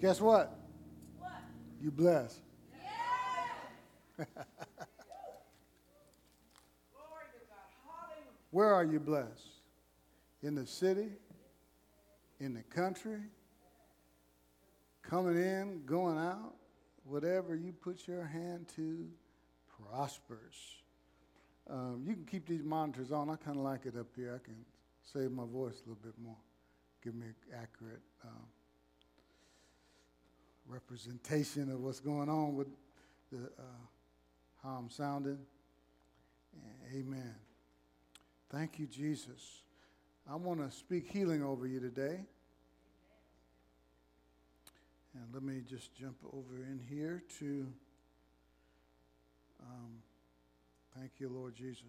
Guess what? What? You blessed. Yeah. Glory to God. Hallelujah. Where are you blessed? In the city? In the country? Coming in, going out? Whatever you put your hand to prospers. Um, you can keep these monitors on. I kind of like it up here. I can save my voice a little bit more, give me accurate um, representation of what's going on with the, uh, how I'm sounding. Amen. Thank you, Jesus. I want to speak healing over you today. And let me just jump over in here to, um, thank you, Lord Jesus.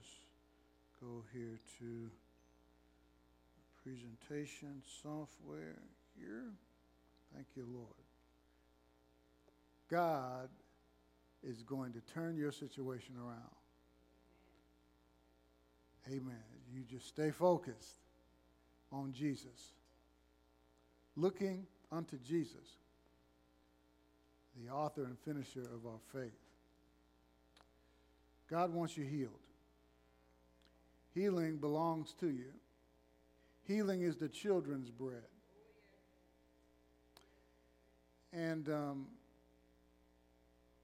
Go here to presentation software here. Thank you, Lord. God is going to turn your situation around. Amen. You just stay focused on Jesus. Looking unto Jesus, the author and finisher of our faith. God wants you healed. Healing belongs to you. Healing is the children's bread. And um,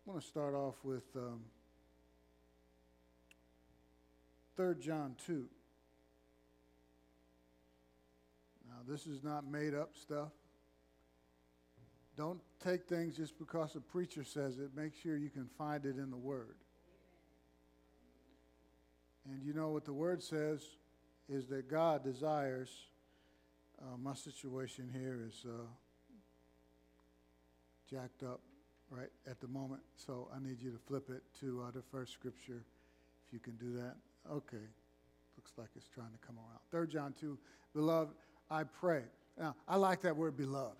I want to start off with um, 3 John 2. Now, this is not made up stuff. Don't take things just because a preacher says it. Make sure you can find it in the Word. And you know what the Word says is that God desires, uh, my situation here is uh, jacked up right at the moment, so I need you to flip it to uh, the first scripture, if you can do that. Okay, looks like it's trying to come around. Third John 2, beloved, I pray. Now, I like that word beloved.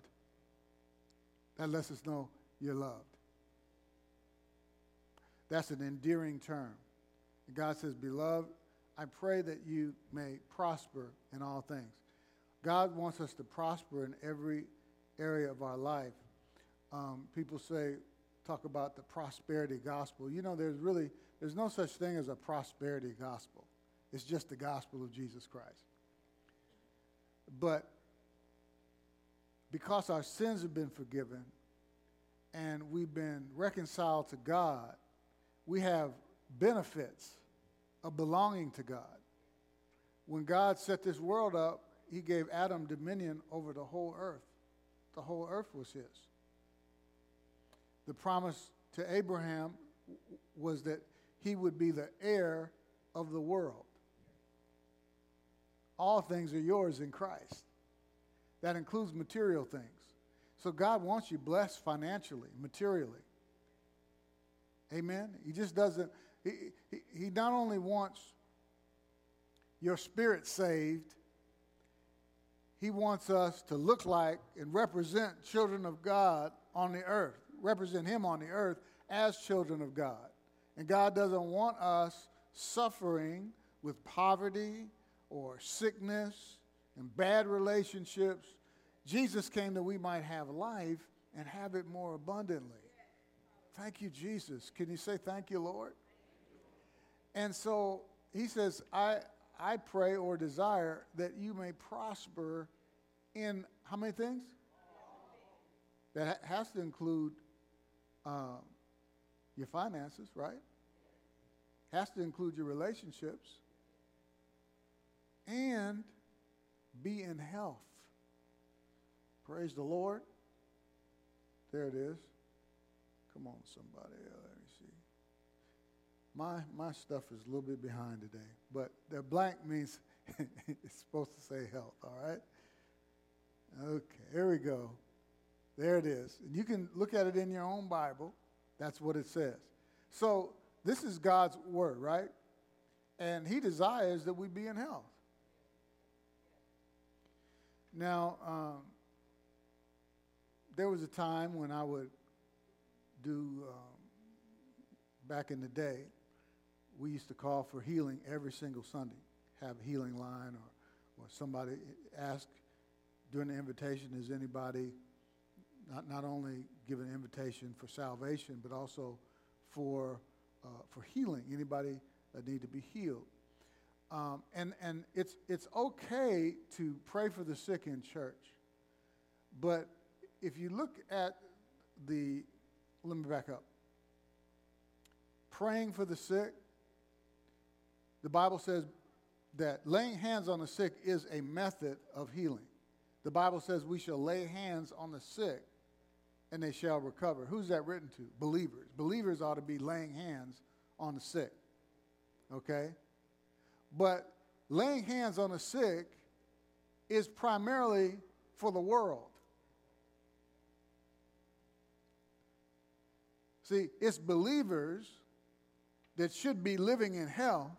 That lets us know you're loved. That's an endearing term. God says, Beloved, I pray that you may prosper in all things. God wants us to prosper in every area of our life. Um, people say, talk about the prosperity gospel. You know, there's really, there's no such thing as a prosperity gospel. It's just the gospel of Jesus Christ. But because our sins have been forgiven and we've been reconciled to God, we have benefits of belonging to God. When God set this world up, he gave Adam dominion over the whole earth. The whole earth was his. The promise to Abraham was that he would be the heir of the world. All things are yours in Christ. That includes material things. So God wants you blessed financially, materially. Amen. He just doesn't, he, he, he not only wants your spirit saved, he wants us to look like and represent children of God on the earth, represent him on the earth as children of God. And God doesn't want us suffering with poverty or sickness and bad relationships. Jesus came that we might have life and have it more abundantly. Thank you, Jesus. Can you say thank you, Lord? And so he says, I, I pray or desire that you may prosper in how many things? That has to include uh, your finances, right? Has to include your relationships and be in health. Praise the Lord. There it is. Come on, somebody. Let me see. My, my stuff is a little bit behind today, but the blank means it's supposed to say health, all right? Okay, here we go. There it is. And you can look at it in your own Bible. That's what it says. So this is God's word, right? And He desires that we be in health. Now, um, there was a time when I would do, um, back in the day, we used to call for healing every single Sunday, have a healing line, or, or somebody ask during the invitation, is anybody not, not only give an invitation for salvation, but also for, uh, for healing, anybody that need to be healed. Um, and and it's, it's okay to pray for the sick in church. But if you look at the, let me back up. Praying for the sick, the Bible says that laying hands on the sick is a method of healing. The Bible says we shall lay hands on the sick and they shall recover. Who's that written to? Believers. Believers ought to be laying hands on the sick. Okay? But laying hands on the sick is primarily for the world. See, it's believers that should be living in hell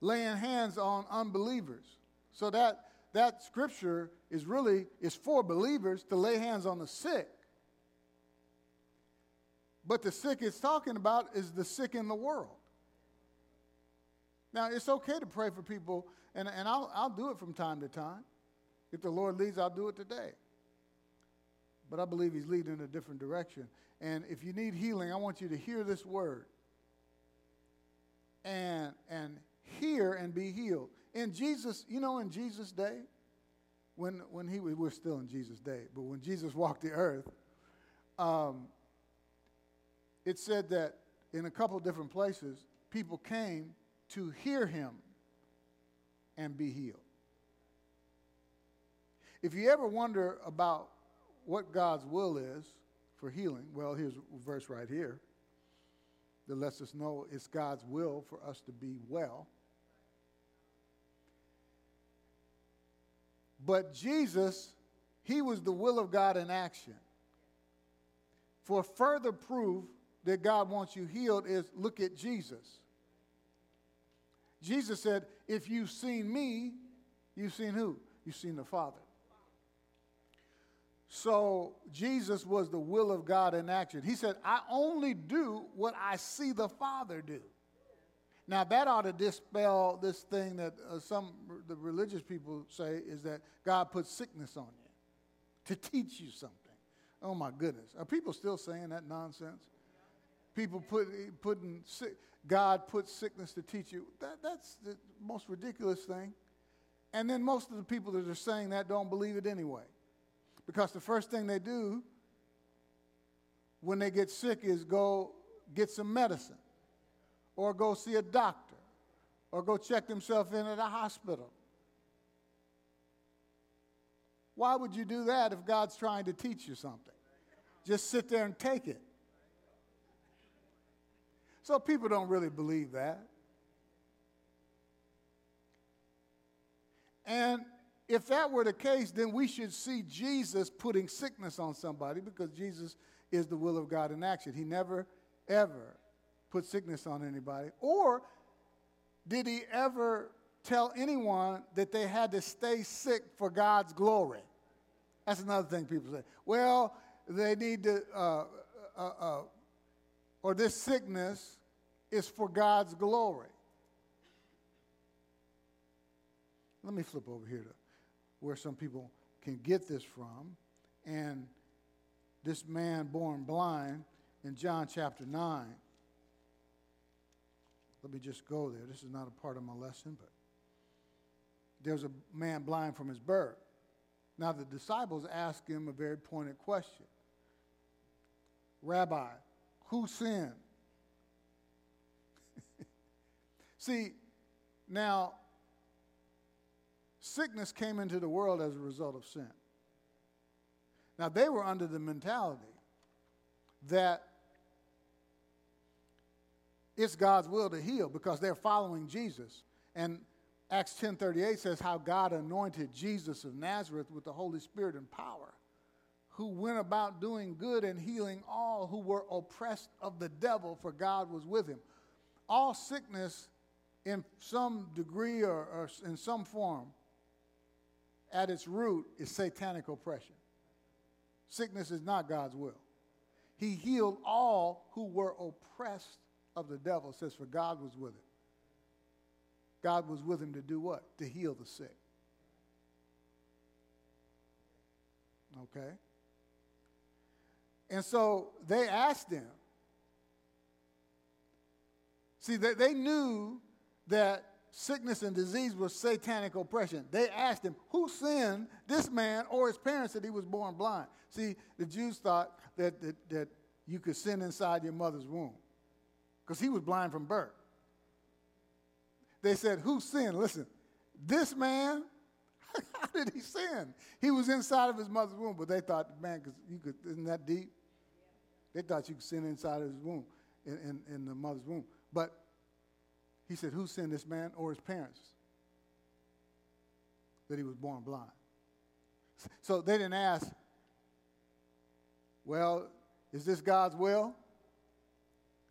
laying hands on unbelievers. So that that scripture is really is for believers to lay hands on the sick. But the sick it's talking about is the sick in the world. Now, it's okay to pray for people, and, and I'll, I'll do it from time to time. If the Lord leads, I'll do it today. But I believe He's leading in a different direction. And if you need healing, I want you to hear this word and, and hear and be healed. In Jesus, you know, in Jesus' day, when, when he, we're still in Jesus' day, but when Jesus walked the earth, um, it said that in a couple different places, people came to hear him and be healed. If you ever wonder about what God's will is for healing, well, here's a verse right here that lets us know it's God's will for us to be well. But Jesus, he was the will of God in action. For further proof that God wants you healed is look at Jesus. Jesus said, If you've seen me, you've seen who? You've seen the Father. So Jesus was the will of God in action. He said, I only do what I see the Father do. Now, that ought to dispel this thing that uh, some the religious people say is that God puts sickness on you to teach you something. Oh, my goodness. Are people still saying that nonsense? People put, putting God puts sickness to teach you. That, that's the most ridiculous thing. And then most of the people that are saying that don't believe it anyway. Because the first thing they do when they get sick is go get some medicine or go see a doctor or go check themselves in at a hospital. Why would you do that if God's trying to teach you something? Just sit there and take it. So people don't really believe that. And if that were the case, then we should see Jesus putting sickness on somebody because Jesus is the will of God in action. He never, ever put sickness on anybody. Or did he ever tell anyone that they had to stay sick for God's glory? That's another thing people say. Well, they need to, uh, uh, uh, or this sickness is for God's glory. Let me flip over here to where some people can get this from. And this man born blind in John chapter 9. Let me just go there. This is not a part of my lesson, but there's a man blind from his birth. Now, the disciples ask him a very pointed question Rabbi, who sinned? See, now, sickness came into the world as a result of sin. Now, they were under the mentality that it's God's will to heal because they're following Jesus. And Acts 10:38 says how God anointed Jesus of Nazareth with the Holy Spirit and power, who went about doing good and healing all who were oppressed of the devil, for God was with him. All sickness in some degree or, or in some form, at its root, is satanic oppression. Sickness is not God's will. He healed all who were oppressed of the devil. Says, For God was with him. God was with him to do what? To heal the sick. Okay? And so they asked him. See, they, they knew that sickness and disease was satanic oppression. They asked him, Who sinned, this man or his parents, that he was born blind? See, the Jews thought that, that, that you could sin inside your mother's womb because he was blind from birth. They said, Who sinned? Listen, this man, how did he sin? He was inside of his mother's womb, but they thought, man, because you could, isn't that deep? They thought you could sin inside of his womb, in, in, in the mother's womb. But he said, Who sinned this man or his parents that he was born blind? So they didn't ask, Well, is this God's will?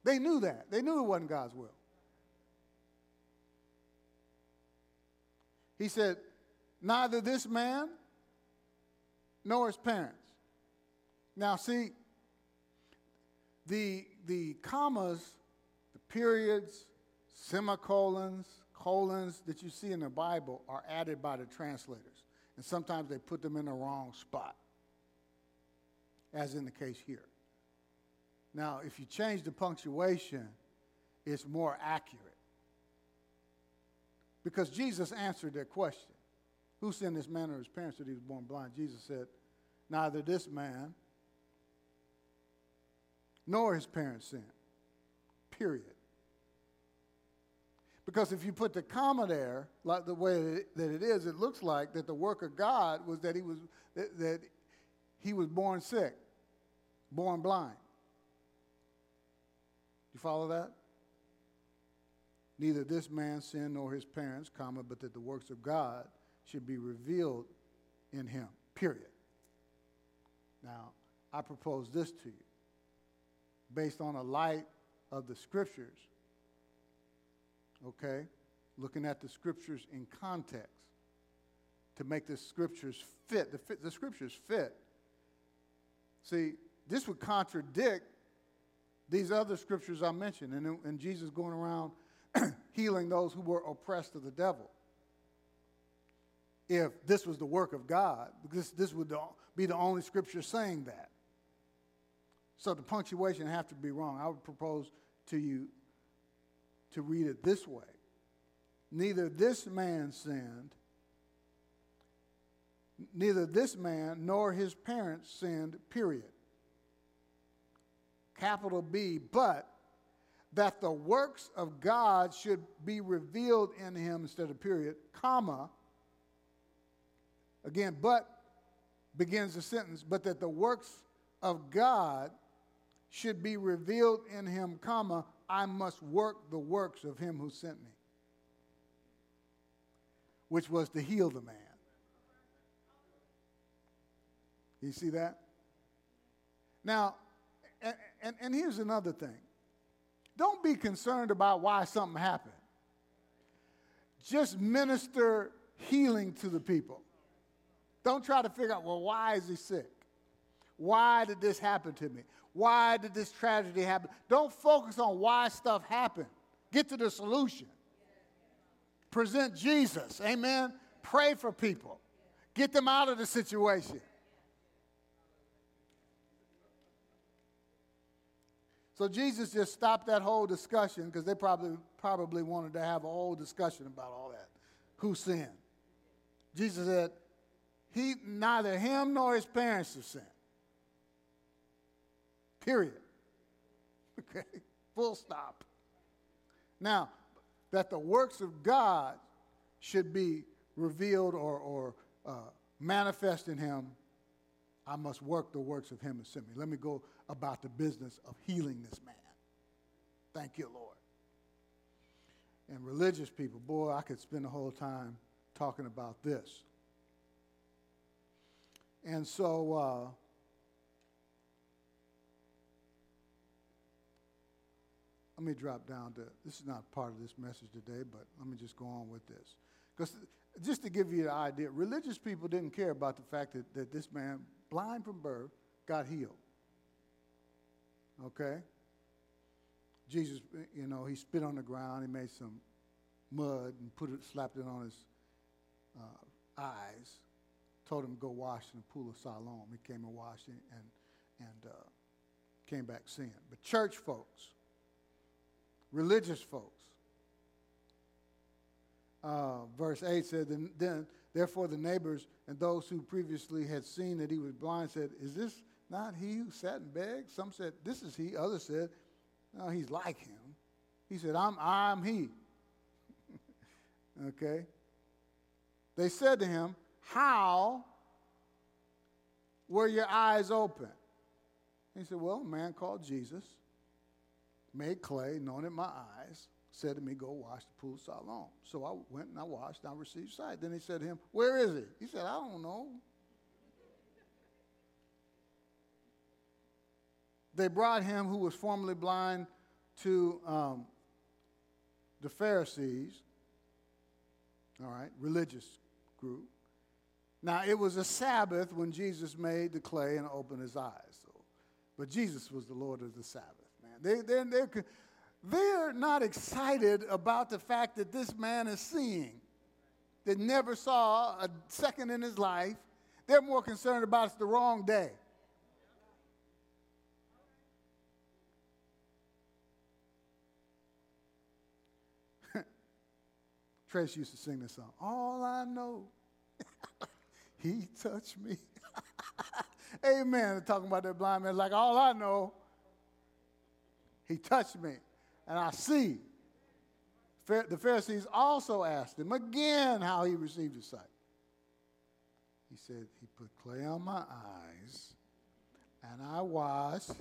They knew that. They knew it wasn't God's will. He said, Neither this man nor his parents. Now, see, the, the commas, the periods, semicolons, colons that you see in the Bible are added by the translators. And sometimes they put them in the wrong spot, as in the case here. Now, if you change the punctuation, it's more accurate. Because Jesus answered their question Who sinned this man or his parents that he was born blind? Jesus said, Neither this man nor his parents sinned. Period. Because if you put the comma there, like the way that it is, it looks like that the work of God was that he was that, he was born sick, born blind. You follow that? Neither this man sinned nor his parents, comma, but that the works of God should be revealed in him. Period. Now, I propose this to you based on the light of the scriptures. Okay? Looking at the scriptures in context to make the scriptures fit. The, fit, the scriptures fit. See, this would contradict these other scriptures I mentioned, and, and Jesus going around healing those who were oppressed of the devil. If this was the work of God, because this would be the only scripture saying that. So the punctuation have to be wrong. I would propose to you to read it this way. Neither this man sinned, neither this man nor his parents sinned, period. Capital B, but that the works of God should be revealed in him instead of period, comma. Again, but begins the sentence, but that the works of God should be revealed in him, comma, I must work the works of him who sent me, which was to heal the man. You see that? Now, and, and, and here's another thing. Don't be concerned about why something happened. Just minister healing to the people. Don't try to figure out, well, why is he sick? Why did this happen to me? Why did this tragedy happen? Don't focus on why stuff happened. Get to the solution. Present Jesus. Amen. Pray for people. Get them out of the situation. So Jesus just stopped that whole discussion because they probably probably wanted to have a whole discussion about all that. Who sinned? Jesus said, He neither him nor his parents have sinned. Period. Okay? Full stop. Now, that the works of God should be revealed or, or uh, manifest in him, I must work the works of him who sent me. Let me go about the business of healing this man. Thank you, Lord. And religious people, boy, I could spend the whole time talking about this. And so, uh, let me drop down to this is not part of this message today, but let me just go on with this. Because just to give you an idea, religious people didn't care about the fact that, that this man, blind from birth, got healed. Okay? Jesus, you know, he spit on the ground, he made some mud and put it, slapped it on his uh, eyes, told him to go wash in the pool of Siloam. He came and washed and, and uh, came back seeing. But church folks, religious folks, uh, verse 8 said, then, therefore the neighbors and those who previously had seen that he was blind said, Is this not he who sat and begged? Some said, This is he. Others said, No, he's like him. He said, I'm, I'm he. okay? They said to him, How were your eyes open? He said, Well, a man called Jesus made clay, anointed my eyes, said to me, Go wash the pool of Siloam. So I went and I washed, and I received sight. Then he said to him, Where is he? He said, I don't know. They brought him, who was formerly blind, to um, the Pharisees, all right, religious group. Now, it was a Sabbath when Jesus made the clay and opened his eyes. So, but Jesus was the Lord of the Sabbath. They, they're, they're, they're not excited about the fact that this man is seeing, that never saw a second in his life. They're more concerned about it's the wrong day. Trace used to sing this song. All I know, he touched me. Amen. Talking about that blind man, like all I know, he touched me, and I see. The Pharisees also asked him again how he received his sight. He said, He put clay on my eyes, and I washed,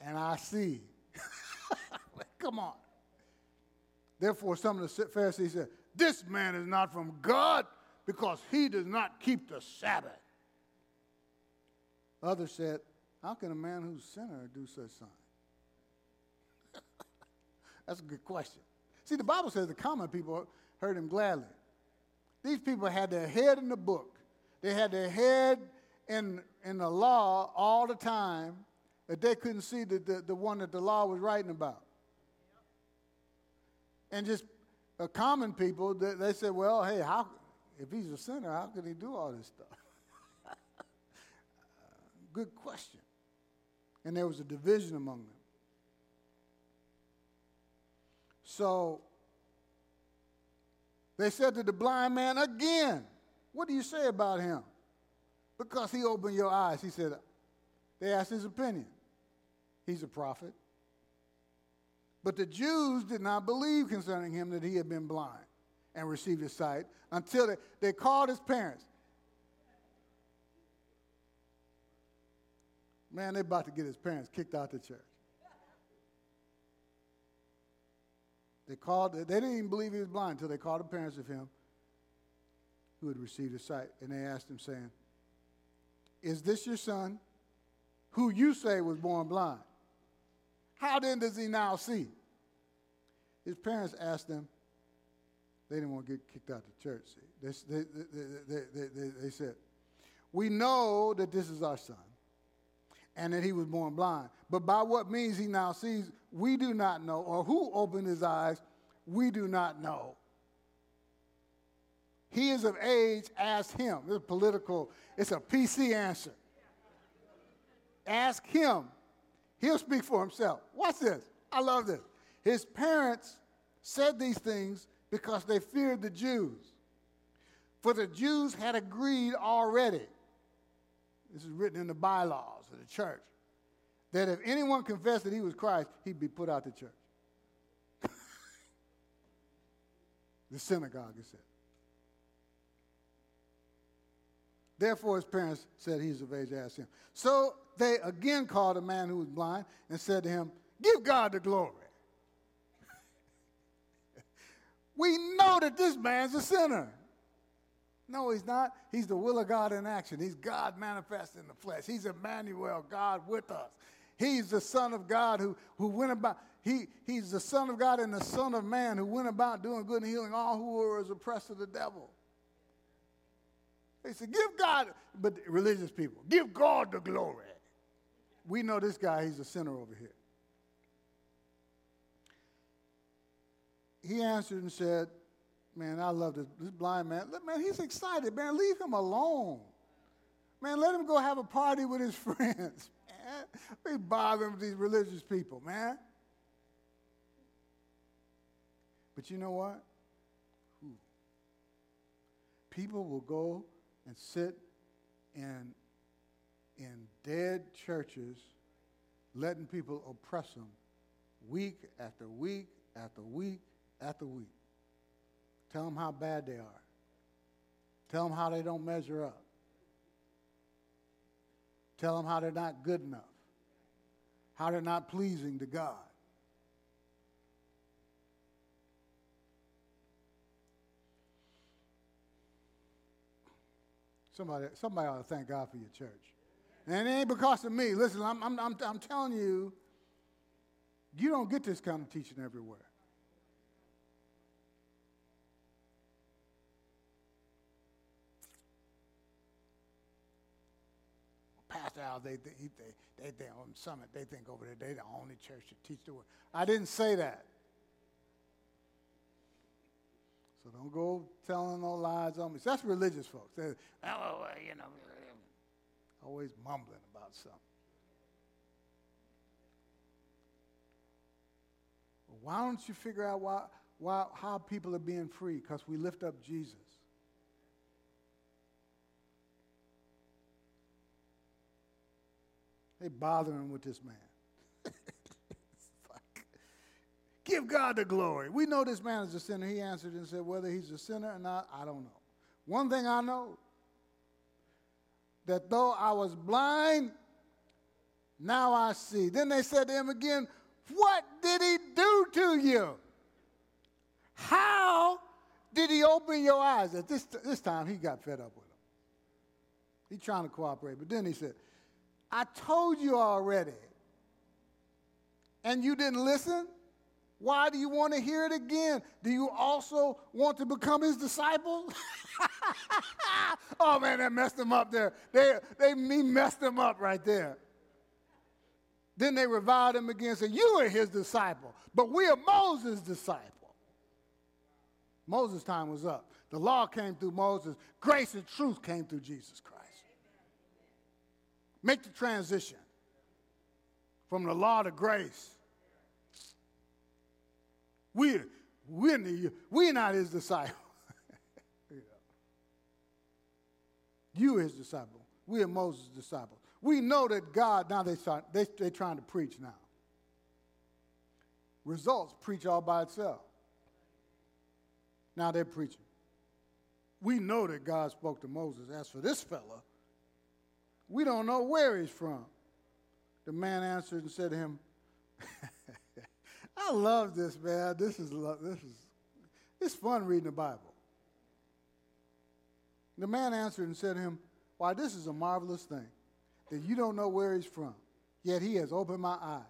and I see. Come on. Therefore, some of the Pharisees said, This man is not from God because he does not keep the Sabbath. Others said, How can a man who's a sinner do such signs? That's a good question. See, the Bible says the common people heard him gladly. These people had their head in the book, they had their head in, in the law all the time, that they couldn't see the, the, the one that the law was writing about. And just uh, common people, they, they said, well, hey, how, if he's a sinner, how could he do all this stuff? good question. And there was a division among them. So they said to the blind man again, What do you say about him? Because he opened your eyes. He said, They asked his opinion. He's a prophet. But the Jews did not believe concerning him that he had been blind and received his sight until they, they called his parents. Man, they're about to get his parents kicked out the church. They called, they didn't even believe he was blind until they called the parents of him who had received his sight. And they asked him, saying, Is this your son, who you say was born blind? How then does he now see? His parents asked him, they didn't want to get kicked out of church. They, they, they, they, said, We know that this is our son and that he was born blind. But by what means he now sees, we do not know, or who opened his eyes, we do not know. He is of age, ask him. It's political, it's a PC answer. Ask him. He'll speak for himself. Watch this. I love this. His parents said these things because they feared the Jews. For the Jews had agreed already. This is written in the bylaws of the church that if anyone confessed that he was Christ, he'd be put out the church. the synagogue, it said. Therefore, his parents said he's of age, asked him. So they again called a man who was blind and said to him, Give God the glory. we know that this man's a sinner. No, he's not. He's the will of God in action. He's God manifest in the flesh. He's Emmanuel, God with us. He's the Son of God who, who went about, he, he's the Son of God and the Son of Man who went about doing good and healing all who were oppressed of the devil. They said, give God, but religious people, give God the glory. We know this guy, he's a sinner over here. He answered and said, Man, I love this, this blind man. Man, he's excited. Man, leave him alone. Man, let him go have a party with his friends. man. We with these religious people, man. But you know what? People will go and sit in, in dead churches, letting people oppress them week after week after week after week. Tell them how bad they are. Tell them how they don't measure up. Tell them how they're not good enough, how they're not pleasing to God. Somebody, somebody ought to thank God for your church. And it ain't because of me. Listen, I'm, I'm, I'm, I'm telling you, you don't get this kind of teaching everywhere. Pastor Al, they, they, they, they on Summit, they think over there, they the only church to teach the word. I didn't say that. So don't go telling no lies on me. That's religious folks. They, oh, you know, always mumbling about something. Why don't you figure out why, why, how people are being free? Because we lift up Jesus. They bothering with this man. Give God the glory. We know this man is a sinner. He answered and said, whether he's a sinner or not, I don't know. One thing I know that though I was blind, now I see. Then they said to him again, What did he do to you? How did he open your eyes? At this, this time, he got fed up with him. He's trying to cooperate. But then he said, I told you already, and you didn't listen? Why do you want to hear it again? Do you also want to become his disciple? oh man, that messed them up there. They, they me messed them up right there. Then they reviled him again and said, You are his disciple, but we are Moses' disciple. Moses' time was up. The law came through Moses, grace and truth came through Jesus Christ. Make the transition from the law to grace. We're, we're, we're not his disciple. you his disciple. We are Moses' disciples. We know that God, now they start, they, they're trying to preach now. Results preach all by itself. Now they're preaching. We know that God spoke to Moses. As for this fella, we don't know where he's from. The man answered and said to him, I love this, man. This is this is it's fun reading the Bible. The man answered and said to him, Why, this is a marvelous thing that you don't know where he's from, yet he has opened my eyes.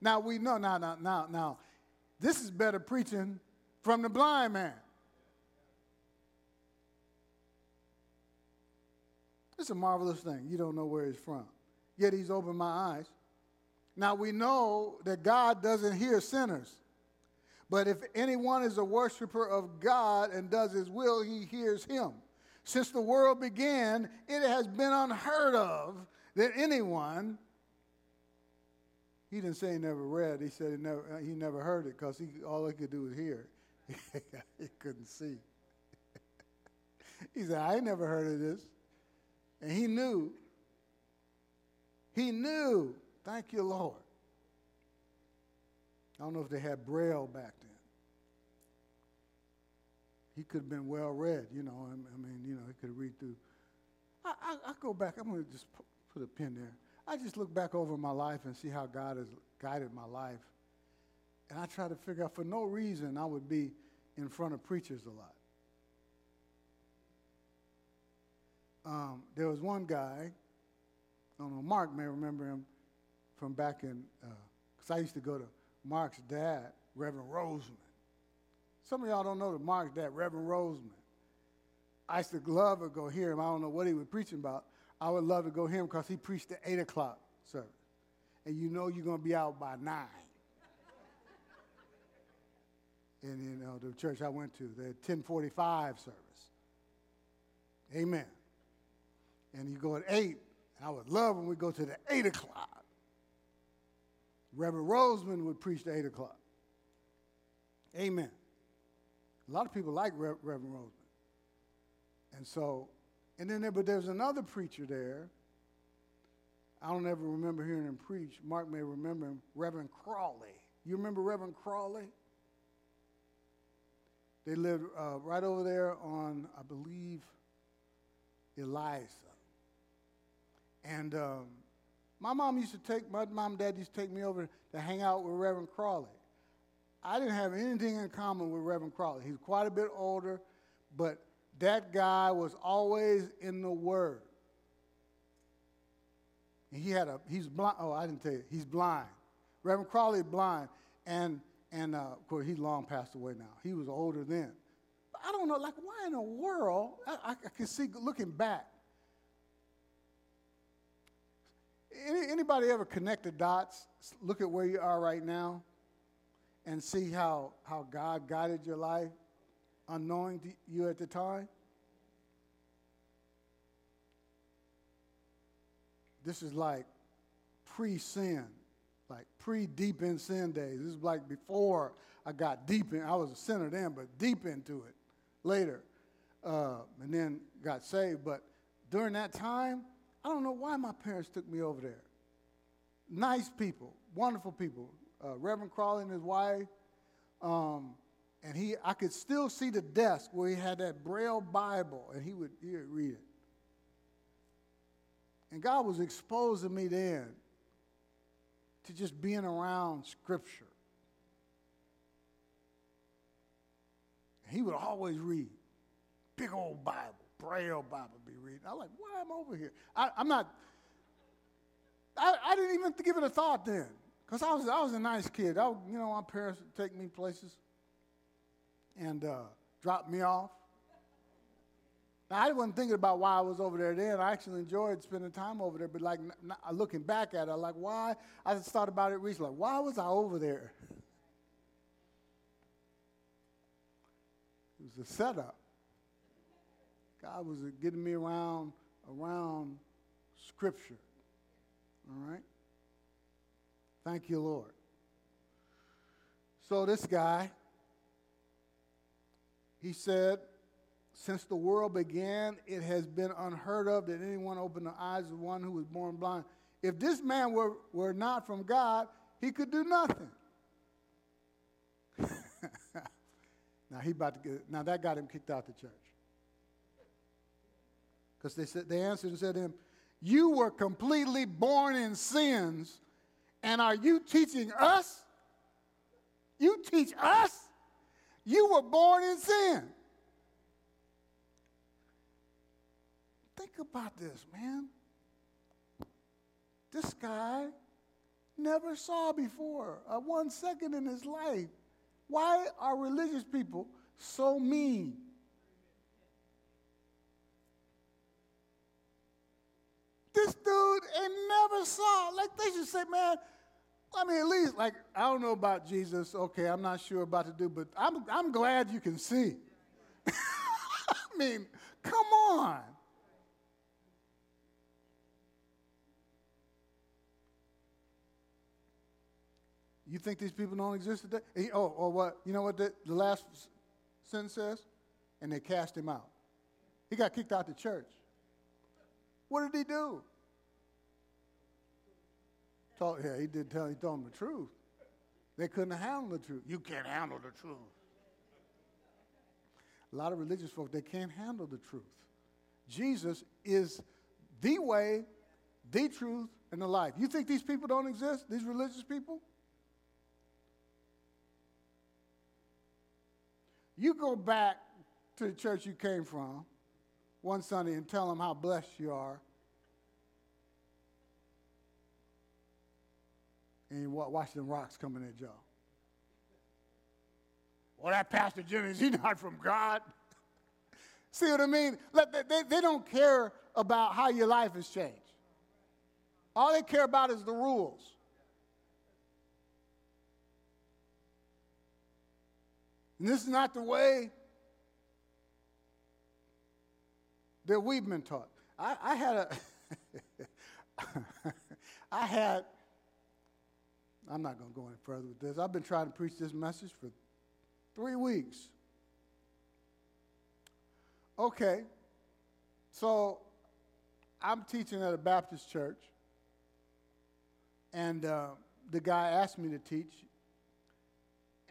Now we know, now, now, now, now, this is better preaching from the blind man. It's a marvelous thing. You don't know where he's from, yet he's opened my eyes. Now we know that God doesn't hear sinners. But if anyone is a worshiper of God and does his will, he hears him. Since the world began, it has been unheard of that anyone, he didn't say he never read, he said he never, he never heard it because he, all he could do was hear he couldn't see. he said, I never heard of this. And he knew. He knew Thank you, Lord. I don't know if they had Braille back then. He could have been well read, you know. I mean, you know, he could read through. I, I, I go back, I'm going to just put a pin there. I just look back over my life and see how God has guided my life. And I try to figure out for no reason I would be in front of preachers a lot. Um, there was one guy, I don't know, Mark may remember him from back in, because uh, I used to go to Mark's dad, Reverend Roseman. Some of y'all don't know that Mark's dad, Reverend Roseman. I used to love to go hear him. I don't know what he was preaching about. I would love to go hear him because he preached at 8 o'clock service. And you know you're going to be out by 9. and you know, the church I went to, the 1045 service. Amen. And you go at 8, and I would love when we go to the 8 o'clock. Reverend Roseman would preach at 8 o'clock. Amen. A lot of people like Re- Reverend Roseman. And so, and then there, but there's another preacher there. I don't ever remember hearing him preach. Mark may remember him, Reverend Crawley. You remember Reverend Crawley? They lived uh, right over there on, I believe, Eliza. And um, my mom used to take, my mom and dad used to take me over to hang out with Reverend Crawley. I didn't have anything in common with Reverend Crawley. He's quite a bit older, but that guy was always in the Word. And he had a, he's blind. Oh, I didn't tell you. He's blind. Reverend Crawley blind. And, and uh, of course, he's long passed away now. He was older then. But I don't know, like, why in the world? I, I, I can see looking back. Any, anybody ever connect the dots? Look at where you are right now and see how, how God guided your life, unknowing to you at the time? This is like pre sin, like pre deep in sin days. This is like before I got deep in, I was a sinner then, but deep into it later. Uh, and then got saved. But during that time, I don't know why my parents took me over there. Nice people, wonderful people. Uh, Reverend Crawley and his wife. Um, and he, I could still see the desk where he had that Braille Bible, and he would, he would read it. And God was exposing me then to just being around Scripture. He would always read. Big old Bible, Braille Bible be reading. I was like, why am I over here? I, am not, I, I didn't even give it a thought then. Because I was, I was a nice kid. I, you know, my parents would take me places and uh, drop me off. Now, I wasn't thinking about why I was over there then. I actually enjoyed spending time over there, but like n- n- looking back at it, like why? I just thought about it recently. Like, why was I over there? It was a setup. God was getting me around around Scripture. All right. Thank you, Lord. So this guy, he said since the world began, it has been unheard of that anyone open the eyes of one who was born blind. If this man were, were not from God, he could do nothing. now he about to get, now that got him kicked out of the church. Because they said they answered and said to him, You were completely born in sins, and are you teaching us? You teach us? You were born in sin. Think about this, man. This guy never saw before uh, one second in his life. Why are religious people so mean? This dude ain't never saw. Like they should say, man. I mean, at least like I don't know about Jesus. Okay, I'm not sure about to do, but I'm I'm glad you can see. I mean, come on. You think these people don't exist today? Oh, or what? You know what the, the last sentence says? And they cast him out. He got kicked out the church. What did he do? Told, yeah, he did tell. He told them the truth. They couldn't handle the truth. You can't handle the truth. A lot of religious folk they can't handle the truth. Jesus is the way, the truth, and the life. You think these people don't exist? These religious people? You go back to the church you came from one Sunday and tell them how blessed you are. And you watch them rocks coming at y'all. Well, that Pastor Jimmy, is he not from God? See what I mean? They, they don't care about how your life has changed. All they care about is the rules. And this is not the way that we've been taught. I, I had a, I had I'm not going to go any further with this. I've been trying to preach this message for three weeks. Okay, so I'm teaching at a Baptist church, and uh, the guy asked me to teach,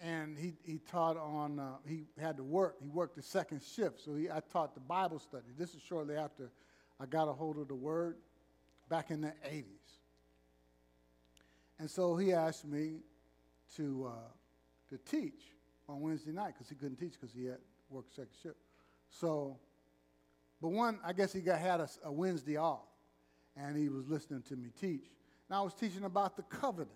and he, he taught on, uh, he had to work. He worked the second shift, so he, I taught the Bible study. This is shortly after I got a hold of the Word back in the 80s. And so he asked me to, uh, to teach on Wednesday night because he couldn't teach because he had worked second shift. So, but one, I guess he got, had a, a Wednesday off and he was listening to me teach. And I was teaching about the covenant.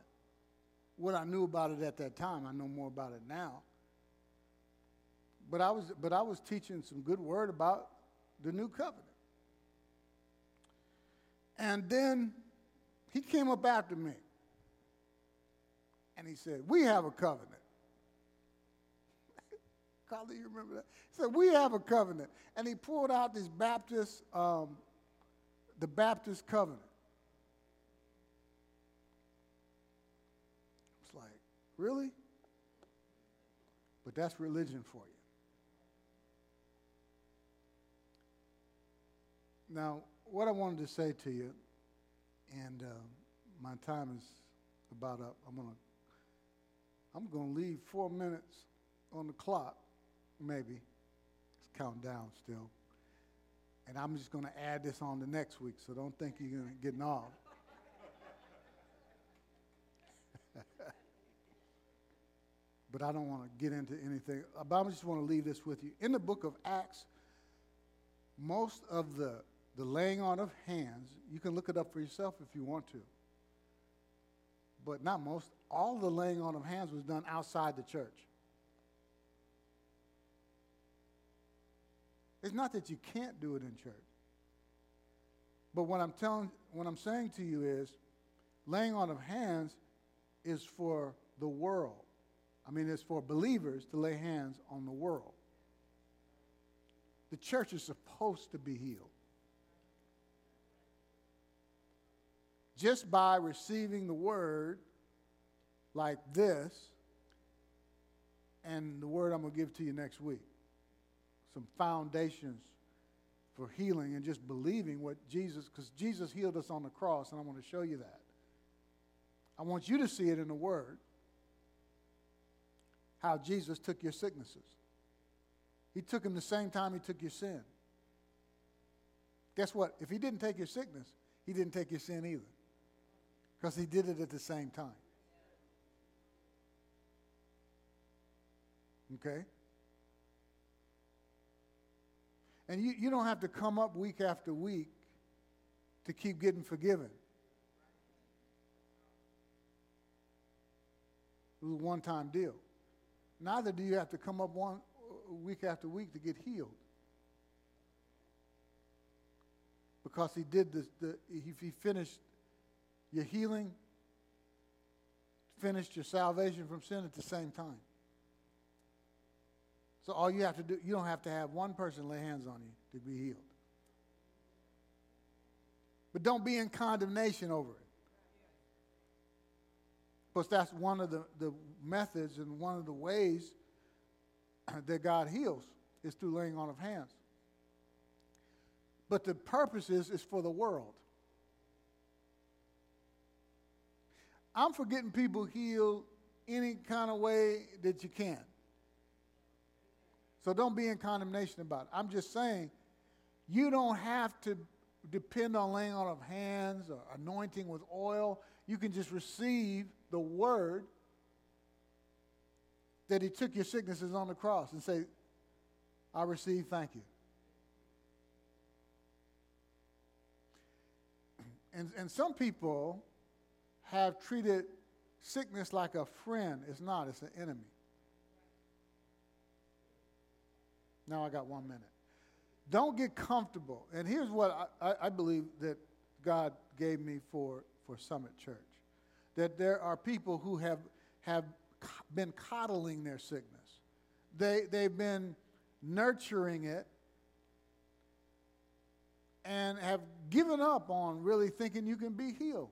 What I knew about it at that time, I know more about it now. But I was, but I was teaching some good word about the new covenant. And then he came up after me. And he said, We have a covenant. Carly, you remember that? He said, We have a covenant. And he pulled out this Baptist, um, the Baptist covenant. It's like, really? But that's religion for you. Now, what I wanted to say to you, and uh, my time is about up. I'm gonna I'm gonna leave four minutes on the clock, maybe. It's counting down still. And I'm just gonna add this on the next week, so don't think you're gonna getting off. But I don't want to get into anything. Uh, but I just want to leave this with you. In the book of Acts, most of the the laying on of hands, you can look it up for yourself if you want to. But not most, all the laying on of hands was done outside the church. It's not that you can't do it in church. But what I'm telling what I'm saying to you is laying on of hands is for the world. I mean it's for believers to lay hands on the world. The church is supposed to be healed. just by receiving the word like this and the word I'm going to give to you next week. Some foundations for healing and just believing what Jesus, because Jesus healed us on the cross, and I want to show you that. I want you to see it in the word how Jesus took your sicknesses. He took them the same time he took your sin. Guess what? If he didn't take your sickness, he didn't take your sin either because he did it at the same time. Okay? And you, you don't have to come up week after week to keep getting forgiven. It was a one time deal. Neither do you have to come up one uh, week after week to get healed. Because he did the, he, he finished your healing, finished your salvation from sin at the same time. So all you have to do, you don't have to have one person lay hands on you to be healed. But don't be in condemnation over it. Because that's one of the, the methods and one of the ways that God heals is through laying on of hands. But the purpose is, is for the world. I'm for getting people healed any kind of way that you can. So don't be in condemnation about it. I'm just saying you don't have to depend on laying on of hands or anointing with oil. You can just receive the word that he took your sicknesses on the cross and say, I receive, thank you. And, and some people have treated sickness like a friend. It's not, it's an enemy. Now I got one minute. Don't get comfortable. And here's what I, I, believe that God gave me for, for Summit Church that there are people who have, have been coddling their sickness, they, they've been nurturing it and have given up on really thinking you can be healed.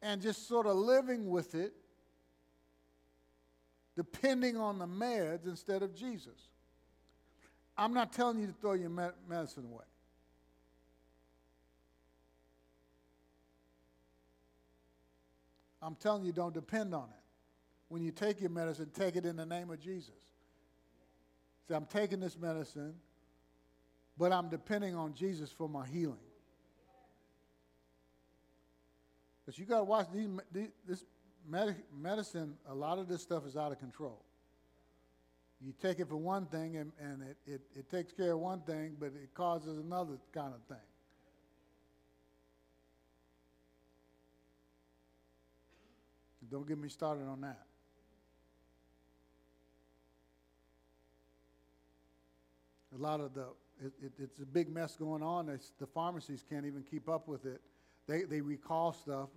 and just sort of living with it, depending on the meds instead of Jesus. I'm not telling you to throw your medicine away. I'm telling you, don't depend on it. When you take your medicine, take it in the name of Jesus. Say, I'm taking this medicine, but I'm depending on Jesus for my healing. Because you got to watch these, this medic, medicine, a lot of this stuff is out of control. You take it for one thing, and, and it, it, it takes care of one thing, but it causes another kind of thing. Don't get me started on that. A lot of the, it, it, it's a big mess going on. It's, the pharmacies can't even keep up with it. They, they recall stuff,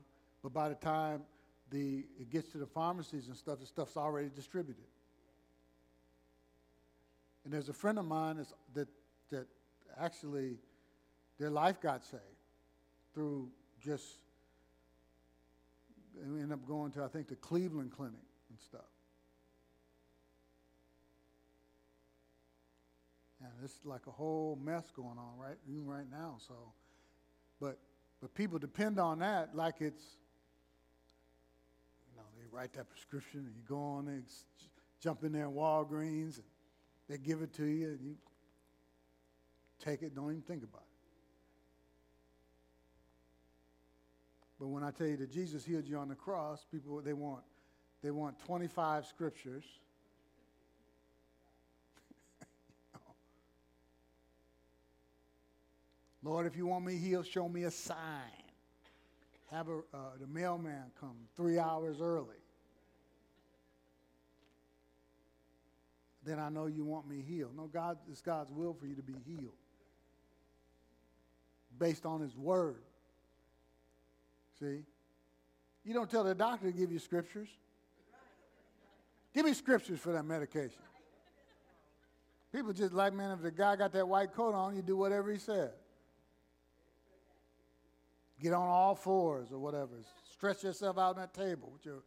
but by the time the, it gets to the pharmacies and stuff, the stuff's already distributed. And there's a friend of mine that, that actually their life got saved through just, they ended up going to, I think, the Cleveland Clinic and stuff. And it's like a whole mess going on right even right now. So, but but people depend on that like it's, you know, they write that prescription and you go on and jump in there in Walgreens and they give it to you and you take it, don't even think about it. But when I tell you that Jesus healed you on the cross, people they want they want 25 scriptures. Lord, if you want me healed, show me a sign. Have a, uh, the mailman come three hours early. Then I know you want me healed. No, God, it's God's will for you to be healed based on His Word. See? You don't tell the doctor to give you scriptures. Give me scriptures for that medication. People just like, man, if the guy got that white coat on, you do whatever he said. Get on all fours or whatever. Stretch yourself out on that table with your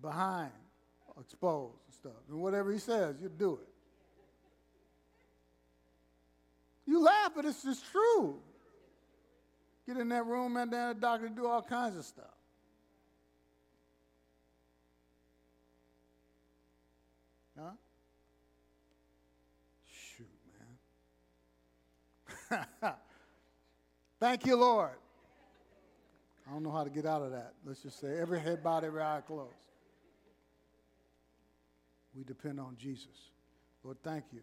behind exposed and stuff. And whatever he says, you do it. You laugh, but it's just true. Get in that room and then the doctor do all kinds of stuff. Huh? Shoot, man. Thank you, Lord. I don't know how to get out of that. Let's just say every head bowed, every eye closed. We depend on Jesus. Lord, thank you.